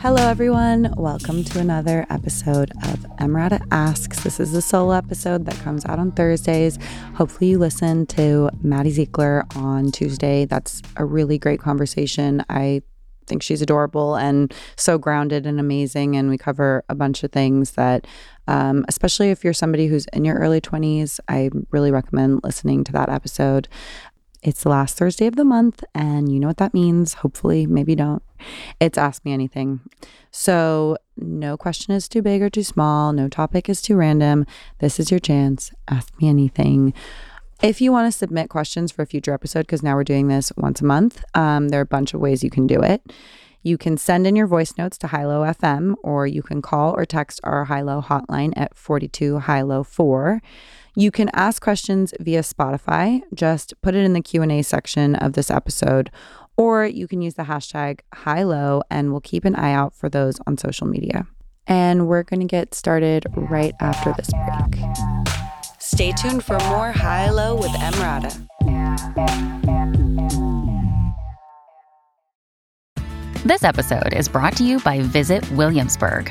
Hello, everyone. Welcome to another episode of Emrata Asks. This is a solo episode that comes out on Thursdays. Hopefully, you listen to Maddie Ziegler on Tuesday. That's a really great conversation. I think she's adorable and so grounded and amazing. And we cover a bunch of things that, um, especially if you're somebody who's in your early 20s, I really recommend listening to that episode. It's the last Thursday of the month, and you know what that means. Hopefully, maybe don't. It's Ask Me Anything. So, no question is too big or too small. No topic is too random. This is your chance. Ask me anything. If you want to submit questions for a future episode, because now we're doing this once a month, um, there are a bunch of ways you can do it. You can send in your voice notes to Hilo FM, or you can call or text our Hilo hotline at 42 Hilo 4. You can ask questions via Spotify. Just put it in the Q&A section of this episode or you can use the hashtag HILO and we'll keep an eye out for those on social media. And we're going to get started right after this break. Stay tuned for more High Low with Emrata. This episode is brought to you by Visit Williamsburg.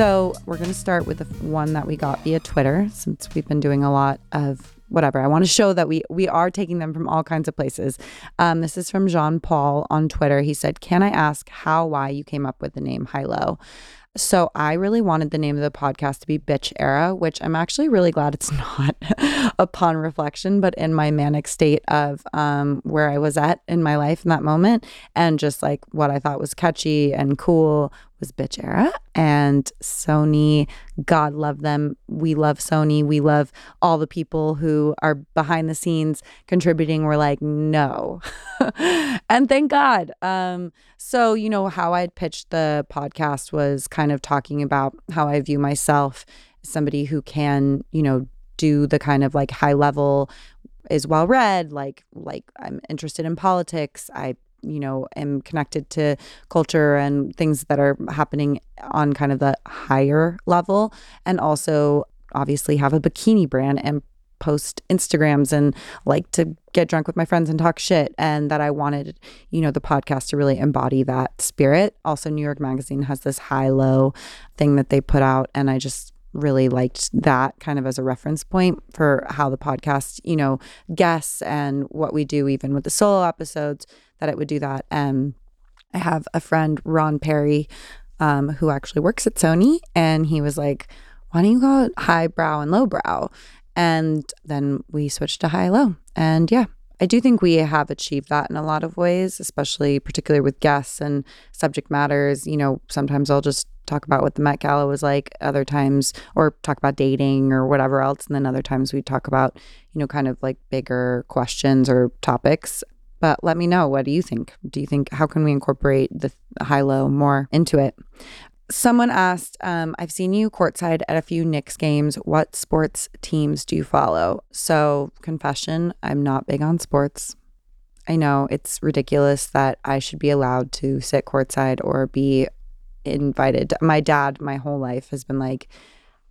So we're going to start with the one that we got via Twitter, since we've been doing a lot of whatever. I want to show that we we are taking them from all kinds of places. Um, this is from Jean Paul on Twitter. He said, "Can I ask how why you came up with the name Hilo?" So I really wanted the name of the podcast to be Bitch Era, which I'm actually really glad it's not upon reflection, but in my manic state of um, where I was at in my life in that moment and just like what I thought was catchy and cool was Bitch Era and Sony. God love them. We love Sony. We love all the people who are behind the scenes contributing. We're like, no. and thank God. Um, so, you know, how I pitched the podcast was kind of talking about how I view myself as somebody who can, you know, do the kind of like high level is well read like like i'm interested in politics i you know am connected to culture and things that are happening on kind of the higher level. And also obviously have a bikini brand and post Instagrams and like to get drunk with my friends and talk shit. And that I wanted you know the podcast to really embody that spirit. Also New York magazine has this high low thing that they put out and I just really liked that kind of as a reference point for how the podcast, you know, guests and what we do even with the solo episodes that it would do that. And I have a friend, Ron Perry, um, who actually works at Sony, and he was like, "Why don't you go highbrow and lowbrow?" And then we switched to high low, and yeah. I do think we have achieved that in a lot of ways, especially particularly with guests and subject matters. You know, sometimes I'll just talk about what the Met Gala was like, other times, or talk about dating or whatever else. And then other times we talk about, you know, kind of like bigger questions or topics. But let me know. What do you think? Do you think how can we incorporate the high low more into it? Someone asked, um, I've seen you courtside at a few Knicks games. What sports teams do you follow? So, confession, I'm not big on sports. I know it's ridiculous that I should be allowed to sit courtside or be invited. My dad, my whole life, has been like,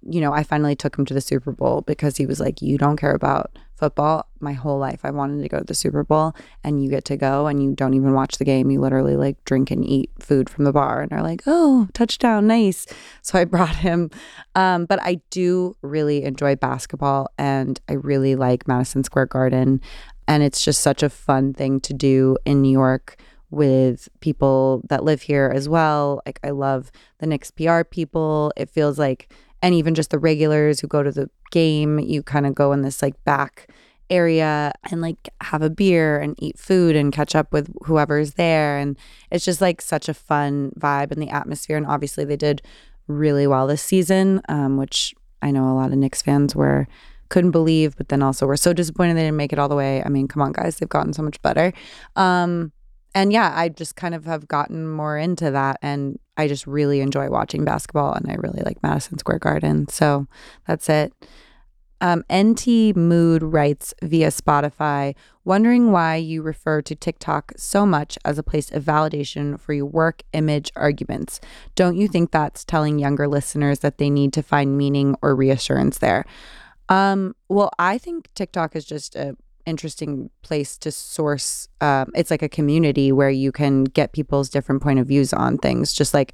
you know, I finally took him to the Super Bowl because he was like, You don't care about football. My whole life, I wanted to go to the Super Bowl, and you get to go and you don't even watch the game. You literally like drink and eat food from the bar and are like, Oh, touchdown, nice. So I brought him. Um, but I do really enjoy basketball and I really like Madison Square Garden. And it's just such a fun thing to do in New York with people that live here as well. Like I love the Knicks PR people. It feels like and even just the regulars who go to the game, you kind of go in this like back area and like have a beer and eat food and catch up with whoever's there and it's just like such a fun vibe and the atmosphere and obviously they did really well this season um, which I know a lot of Knicks fans were couldn't believe but then also were so disappointed they didn't make it all the way. I mean, come on guys, they've gotten so much better. Um, and yeah, I just kind of have gotten more into that and I just really enjoy watching basketball and I really like Madison Square Garden. So that's it. Um, NT Mood writes via Spotify, wondering why you refer to TikTok so much as a place of validation for your work image arguments. Don't you think that's telling younger listeners that they need to find meaning or reassurance there? Um, well, I think TikTok is just a interesting place to source. Um, it's like a community where you can get people's different point of views on things, just like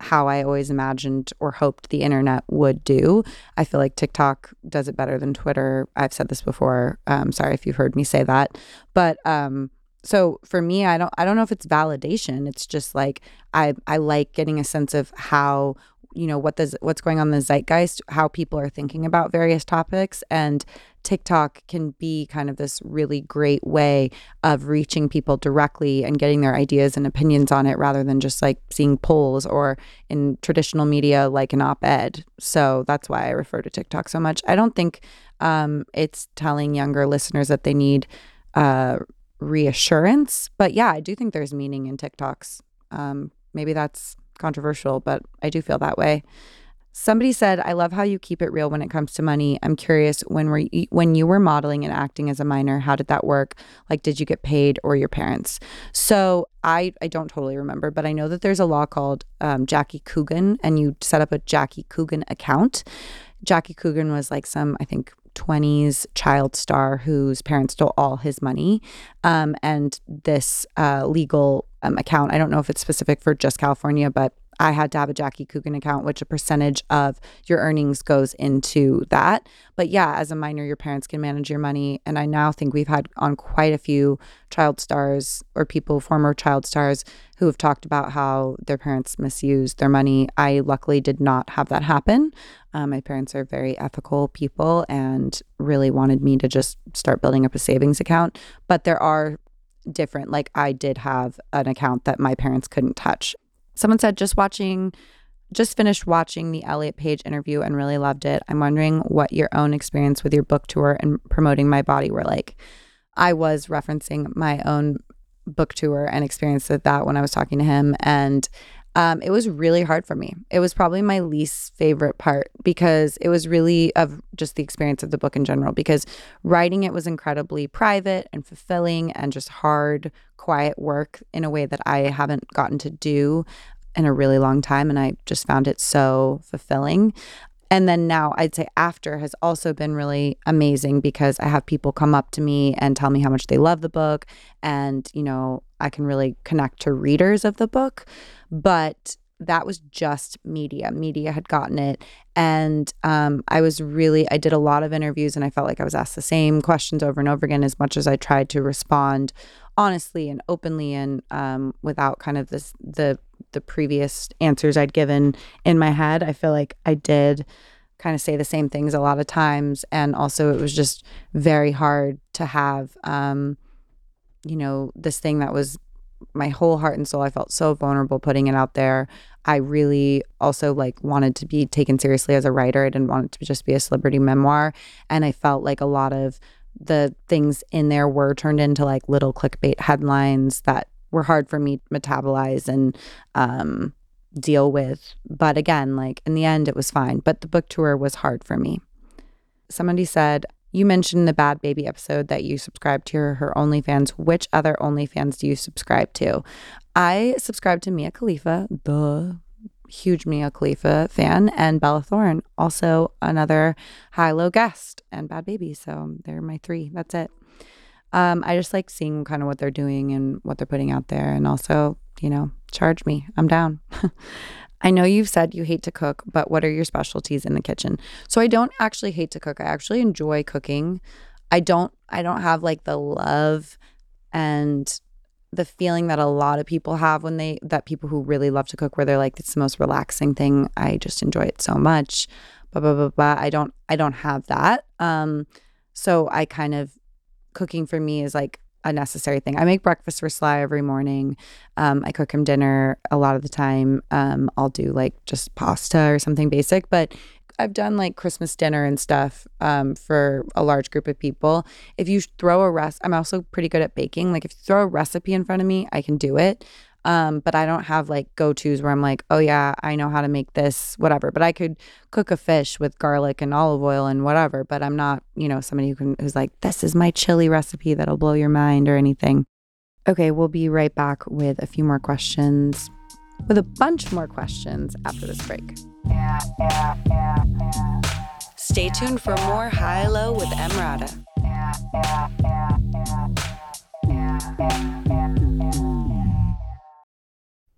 how I always imagined or hoped the internet would do. I feel like TikTok does it better than Twitter. I've said this before. Um, sorry if you've heard me say that, but um, so for me, I don't I don't know if it's validation. It's just like I I like getting a sense of how you know what does what's going on in the zeitgeist, how people are thinking about various topics, and TikTok can be kind of this really great way of reaching people directly and getting their ideas and opinions on it rather than just like seeing polls or in traditional media like an op ed. So that's why I refer to TikTok so much. I don't think um, it's telling younger listeners that they need uh, reassurance, but yeah, I do think there's meaning in TikToks. Um, maybe that's controversial, but I do feel that way. Somebody said, "I love how you keep it real when it comes to money. I'm curious when were you, when you were modeling and acting as a minor, how did that work? Like did you get paid or your parents?" So, I I don't totally remember, but I know that there's a law called um, Jackie Coogan and you set up a Jackie Coogan account. Jackie Coogan was like some I think 20s child star whose parents stole all his money. Um, and this uh, legal um, account, I don't know if it's specific for just California, but I had to have a Jackie Coogan account, which a percentage of your earnings goes into that. But yeah, as a minor, your parents can manage your money. And I now think we've had on quite a few child stars or people, former child stars, who have talked about how their parents misused their money. I luckily did not have that happen. Um, my parents are very ethical people and really wanted me to just start building up a savings account. But there are different, like, I did have an account that my parents couldn't touch. Someone said just watching just finished watching the Elliot Page interview and really loved it. I'm wondering what your own experience with your book tour and promoting my body were like. I was referencing my own book tour and experience with that when I was talking to him and um, it was really hard for me. It was probably my least favorite part because it was really of just the experience of the book in general. Because writing it was incredibly private and fulfilling and just hard, quiet work in a way that I haven't gotten to do in a really long time. And I just found it so fulfilling. And then now I'd say after has also been really amazing because I have people come up to me and tell me how much they love the book. And, you know, I can really connect to readers of the book. But that was just media. Media had gotten it. And um, I was really, I did a lot of interviews and I felt like I was asked the same questions over and over again as much as I tried to respond honestly and openly and um, without kind of this, the, the previous answers I'd given in my head. I feel like I did kind of say the same things a lot of times. And also, it was just very hard to have, um, you know, this thing that was my whole heart and soul. I felt so vulnerable putting it out there. I really also like wanted to be taken seriously as a writer. I didn't want it to just be a celebrity memoir. And I felt like a lot of the things in there were turned into like little clickbait headlines that were hard for me to metabolize and um, deal with. But again, like in the end, it was fine. But the book tour was hard for me. Somebody said, you mentioned the Bhad Bhabie episode that you subscribe to her, her OnlyFans. Which other OnlyFans do you subscribe to? I subscribe to Mia Khalifa, the huge Mia Khalifa fan, and Bella Thorne, also another high low guest, and Bhad Bhabie. So they're my three. That's it. Um, I just like seeing kind of what they're doing and what they're putting out there, and also, you know, charge me. I'm down. I know you've said you hate to cook, but what are your specialties in the kitchen? So I don't actually hate to cook. I actually enjoy cooking. I don't I don't have like the love and the feeling that a lot of people have when they that people who really love to cook where they're like it's the most relaxing thing. I just enjoy it so much. Blah blah blah blah. I don't I don't have that. Um so I kind of cooking for me is like a necessary thing. I make breakfast for Sly every morning. Um, I cook him dinner a lot of the time. Um, I'll do like just pasta or something basic, but I've done like Christmas dinner and stuff um, for a large group of people. If you throw a rest, I'm also pretty good at baking. Like if you throw a recipe in front of me, I can do it. Um, but I don't have like go tos where I'm like, oh yeah, I know how to make this, whatever. But I could cook a fish with garlic and olive oil and whatever. But I'm not, you know, somebody who can who's like, this is my chili recipe that'll blow your mind or anything. Okay, we'll be right back with a few more questions, with a bunch more questions after this break. Stay tuned for more High Low with Emrata.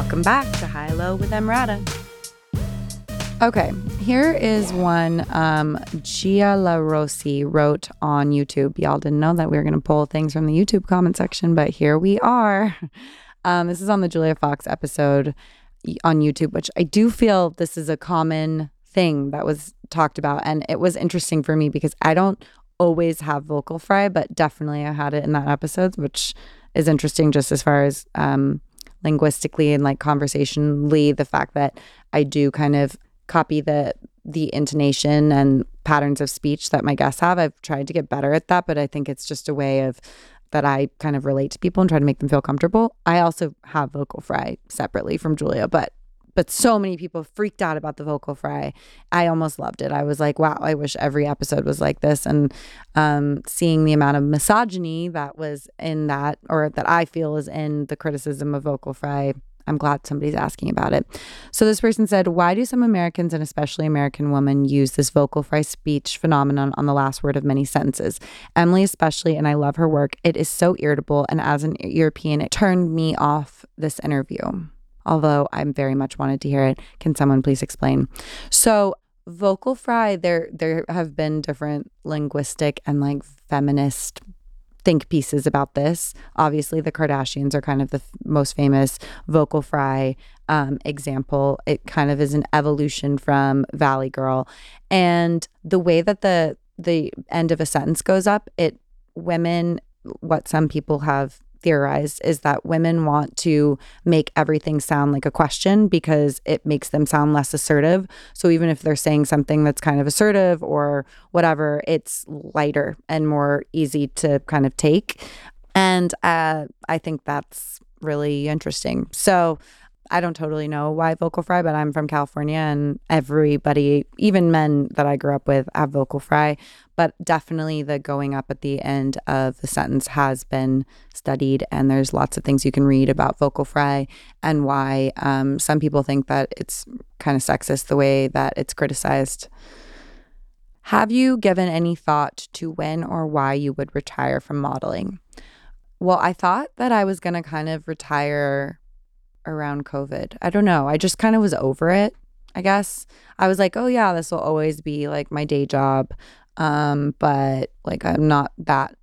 Welcome back to High Low with Emrata. Okay, here is one um, Gia La Rossi wrote on YouTube. Y'all didn't know that we were going to pull things from the YouTube comment section, but here we are. Um, this is on the Julia Fox episode on YouTube, which I do feel this is a common thing that was talked about. And it was interesting for me because I don't always have vocal fry, but definitely I had it in that episode, which is interesting just as far as um, linguistically and like conversationally the fact that I do kind of copy the the intonation and patterns of speech that my guests have. I've tried to get better at that, but I think it's just a way of that I kind of relate to people and try to make them feel comfortable. I also have vocal fry separately from Julia, but but so many people freaked out about the vocal fry. I almost loved it. I was like, wow, I wish every episode was like this. And um, seeing the amount of misogyny that was in that, or that I feel is in the criticism of vocal fry, I'm glad somebody's asking about it. So this person said, Why do some Americans and especially American women use this vocal fry speech phenomenon on the last word of many sentences? Emily, especially, and I love her work. It is so irritable. And as an European, it turned me off this interview although I very much wanted to hear it. Can someone please explain? So, vocal fry, there there have been different linguistic and like feminist think pieces about this. Obviously, the Kardashians are kind of the f- most famous vocal fry um, example. It kind of is an evolution from Valley Girl, and the way that the the end of a sentence goes up, it women what some people have theorized is that women want to make everything sound like a question because it makes them sound less assertive. So even if they're saying something that's kind of assertive or whatever, it's lighter and more easy to kind of take. And uh, I think that's really interesting. So I don't totally know why vocal fry, but I'm from California and everybody, even men that I grew up with, have vocal fry. But definitely the going up at the end of the sentence has been studied, and there's lots of things you can read about vocal fry and why um, some people think that it's kind of sexist the way that it's criticized. Have you given any thought to when or why you would retire from modeling? Well, I thought that I was going to kind of retire around COVID. I don't know. I just kind of was over it, I guess. I was like, oh, yeah, this will always be like my day job. Um, but like, I'm not that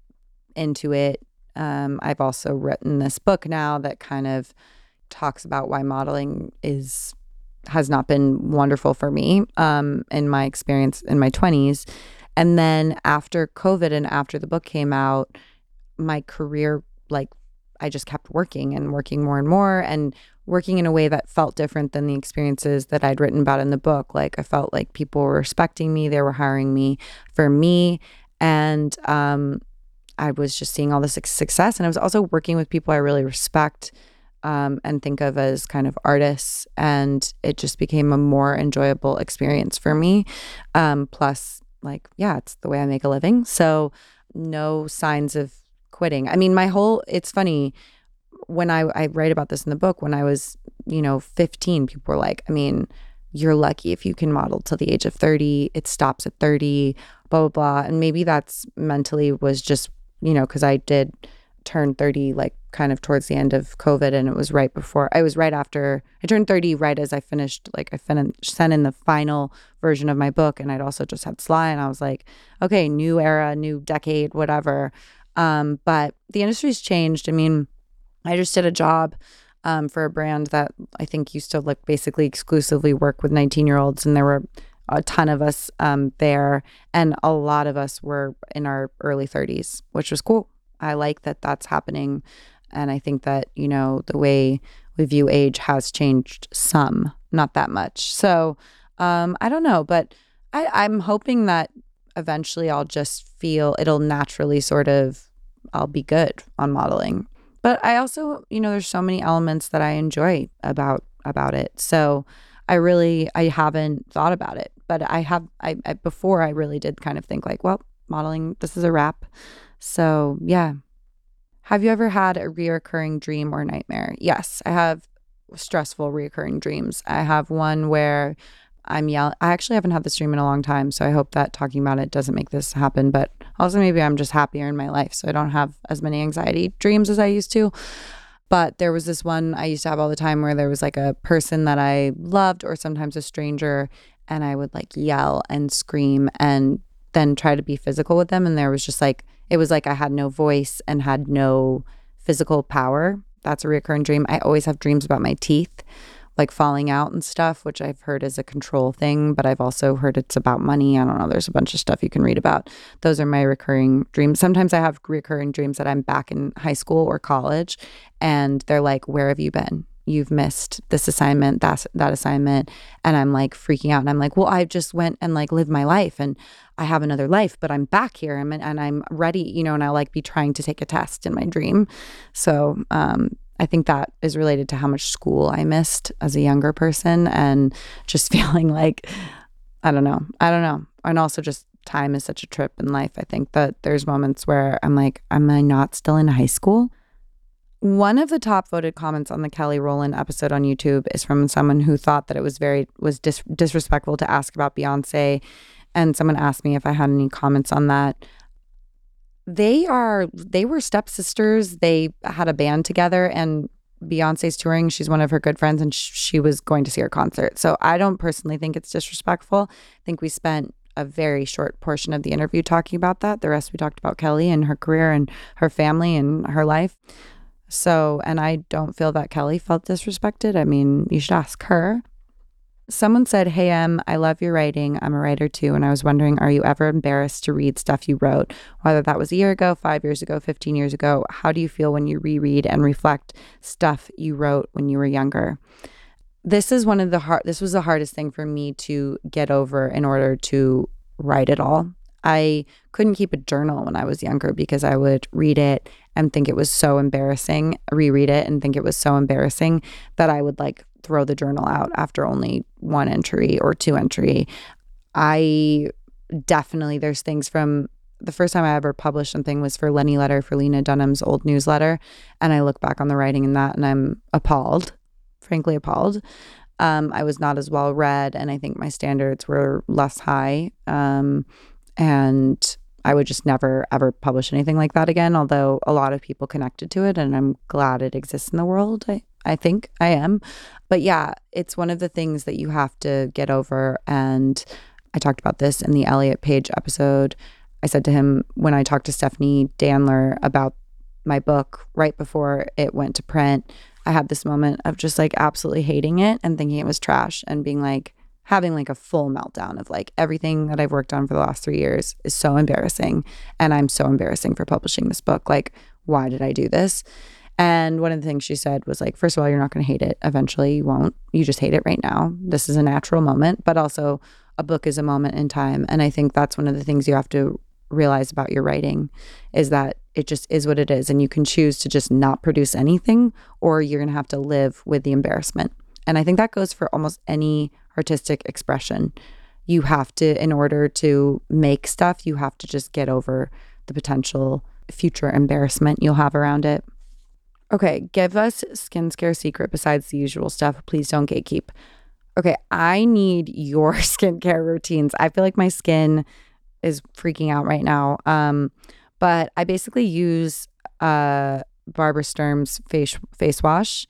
into it. Um, I've also written this book now that kind of talks about why modeling is has not been wonderful for me um, in my experience in my 20s. And then after COVID and after the book came out, my career like I just kept working and working more and more and working in a way that felt different than the experiences that I'd written about in the book. Like I felt like people were respecting me, they were hiring me for me. And um, I was just seeing all this success. And I was also working with people I really respect. um, and think of as kind of artists. And it just became a more enjoyable experience for me. Um, plus, like, yeah, it's the way I make a living. So, no signs of quitting. I mean, my whole, it's funny when I, I write about this in the book, when I was, you know, 15, people were like, I mean, you're lucky if you can model till the age of 30. It stops at 30, blah, blah, blah. And maybe that's mentally was just, you know, because I did turn 30 like kind of towards the end of COVID and it was right before I was right after I turned 30 right as I finished like I finished sent in the final version of my book and I'd also just had Sly and I was like, okay, new era, new decade, whatever. Um, but the industry's changed. I mean, I just did a job um, for a brand that I think used to like basically exclusively work with 19 year olds, and there were a ton of us um, there, and a lot of us were in our early 30s, which was cool. I like that that's happening, and I think that you know the way we view age has changed some, not that much. So um, I don't know, but I, I'm hoping that eventually I'll just feel it'll naturally sort of I'll be good on modeling but I also, you know, there's so many elements that I enjoy about about it. So I really I haven't thought about it, but I have I, I before I really did kind of think like, well, modeling this is a wrap. So, yeah. Have you ever had a reoccurring dream or nightmare? Yes, I have stressful reoccurring dreams. I have one where I'm yelling. I actually haven't had this dream in a long time, so I hope that talking about it doesn't make this happen. But also, maybe I'm just happier in my life, so I don't have as many anxiety dreams as I used to. But there was this one I used to have all the time where there was like a person that I loved, or sometimes a stranger, and I would like yell and scream and then try to be physical with them. And there was just like, it was like I had no voice and had no physical power. That's a recurring dream. I always have dreams about my teeth like falling out and stuff, which I've heard is a control thing, but I've also heard it's about money. I don't know. There's a bunch of stuff you can read about. Those are my recurring dreams. Sometimes I have recurring dreams that I'm back in high school or college and they're like, Where have you been? You've missed this assignment, that that assignment. And I'm like freaking out. And I'm like, well, I just went and like lived my life and I have another life, but I'm back here and, and I'm ready, you know, and I like be trying to take a test in my dream. So um, I think that is related to how much school I missed as a younger person and just feeling like, I don't know, I don't know. And also just time is such a trip in life. I think that there's moments where I'm like, am I not still in high school? One of the top voted comments on the Kelly Rowland episode on YouTube is from someone who thought that it was very was dis- disrespectful to ask about Beyonce, and someone asked me if I had any comments on that they are they were stepsisters. They had a band together and Beyonce's touring. She's one of her good friends and sh- she was going to see her concert. So I don't personally think it's disrespectful. I think we spent a very short portion of the interview talking about that. The rest we talked about Kelly and her career and her family and her life. So, and I don't feel that Kelly felt disrespected. I mean, you should ask her. Someone said, Hey, Em, I love your writing. I'm a writer too. And I was wondering, are you ever embarrassed to read stuff you wrote? Whether that was a year ago, five years ago, 15 years ago, how do you feel when you reread and reflect stuff you wrote when you were younger? This is one of the hard, this was the hardest thing for me to get over in order to write it all. I couldn't keep a journal when I was younger because I would read it and think it was so embarrassing, reread it and think it was so embarrassing that I would like throw the journal out after only one entry or two entry. I definitely, there's things from the first time I ever published something was for Lenny Letter for Lena Dunham's old newsletter. And I look back on the writing in that and I'm appalled, frankly appalled. Um, I was not as well read, and I think my standards were less high. Um, and I would just never ever publish anything like that again, although a lot of people connected to it, and I'm glad it exists in the world. I, I think I am. But yeah, it's one of the things that you have to get over. And I talked about this in the Elliot Page episode. I said to him when I talked to Stephanie Danler about my book right before it went to print, I had this moment of just like absolutely hating it and thinking it was trash and being like, having like a full meltdown of like everything that I've worked on for the last three years is so embarrassing. And I'm so embarrassing for publishing this book. Like, why did I do this? And one of the things she said was like, first of all, you're not going to hate it. Eventually, you won't. You just hate it right now. This is a natural moment, but also a book is a moment in time. And I think that's one of the things you have to realize about your writing is that it just is what it is. And you can choose to just not produce anything, or you're going to have to live with the embarrassment. And I think that goes for almost any artistic expression. You have to, in order to make stuff, you have to just get over the potential future embarrassment you'll have around it. Okay, give us skin scare secret besides the usual stuff. Please don't gatekeep. Okay, I need your skincare routines. I feel like my skin is freaking out right now. Um, but I basically use uh Barbara Sturm's face face wash.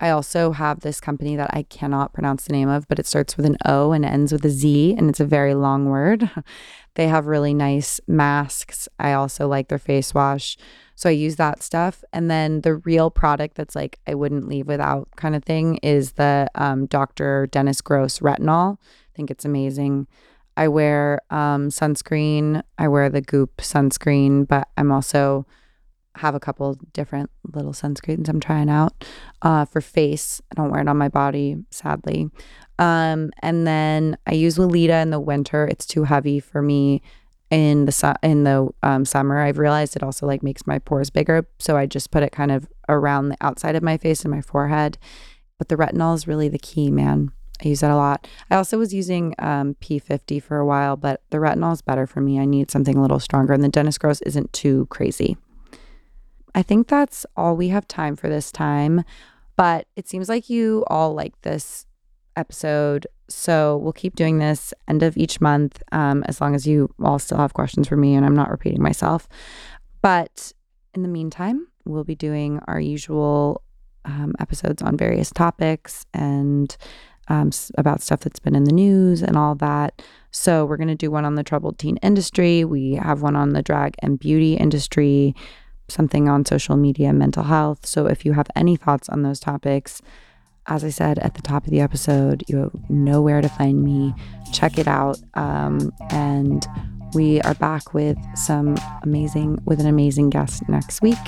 I also have this company that I cannot pronounce the name of, but it starts with an O and ends with a Z, and it's a very long word. they have really nice masks. I also like their face wash. So I use that stuff. And then the real product that's like I wouldn't leave without kind of thing is the um, Dr. Dennis Gross retinol. I think it's amazing. I wear um, sunscreen. I wear the Goop sunscreen, but I'm also have a couple different little sunscreens I'm trying out uh, for face. I don't wear it on my body, sadly. Um, and then I use Lolita in the winter. It's too heavy for me in the su- in the um, summer. I've realized it also like makes my pores bigger, so I just put it kind of around the outside of my face and my forehead. But the retinol is really the key, man. I use that a lot. I also was using um, P50 for a while, but the retinol is better for me. I need something a little stronger, and the Dennis Gross isn't too crazy. I think that's all we have time for this time, but it seems like you all like this episode. So we'll keep doing this end of each month um, as long as you all still have questions for me and I'm not repeating myself. But in the meantime, we'll be doing our usual um, episodes on various topics and um, about stuff that's been in the news and all that. So we're going to do one on the troubled teen industry. We have one on the drag and beauty industry, something on social media, and mental health. So if you have any thoughts on those topics, as I said at the top of the episode, you know where to find me. Check it out. Um, and we are back with some amazing, with an amazing guest next week.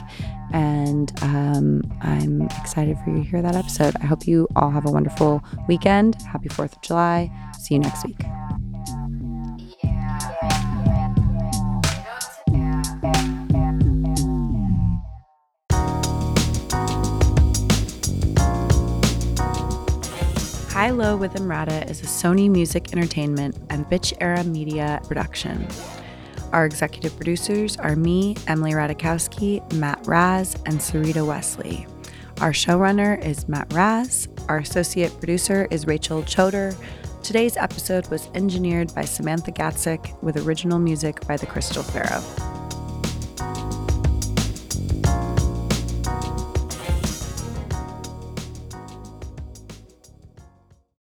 And um, I'm excited for you to hear that episode. I hope you all have a wonderful weekend. Happy 4th of July. See you next week. High Low with Emrata is a Sony Music Entertainment and Bitch Era Media production. Our executive producers are me, Emily Ratajkowski, Matt Raz, and Sarita Wesley. Our showrunner is Matt Raz. Our associate producer is Rachel Choder. Today's episode was engineered by Samantha Gatzik with original music by the Crystal Pharaoh.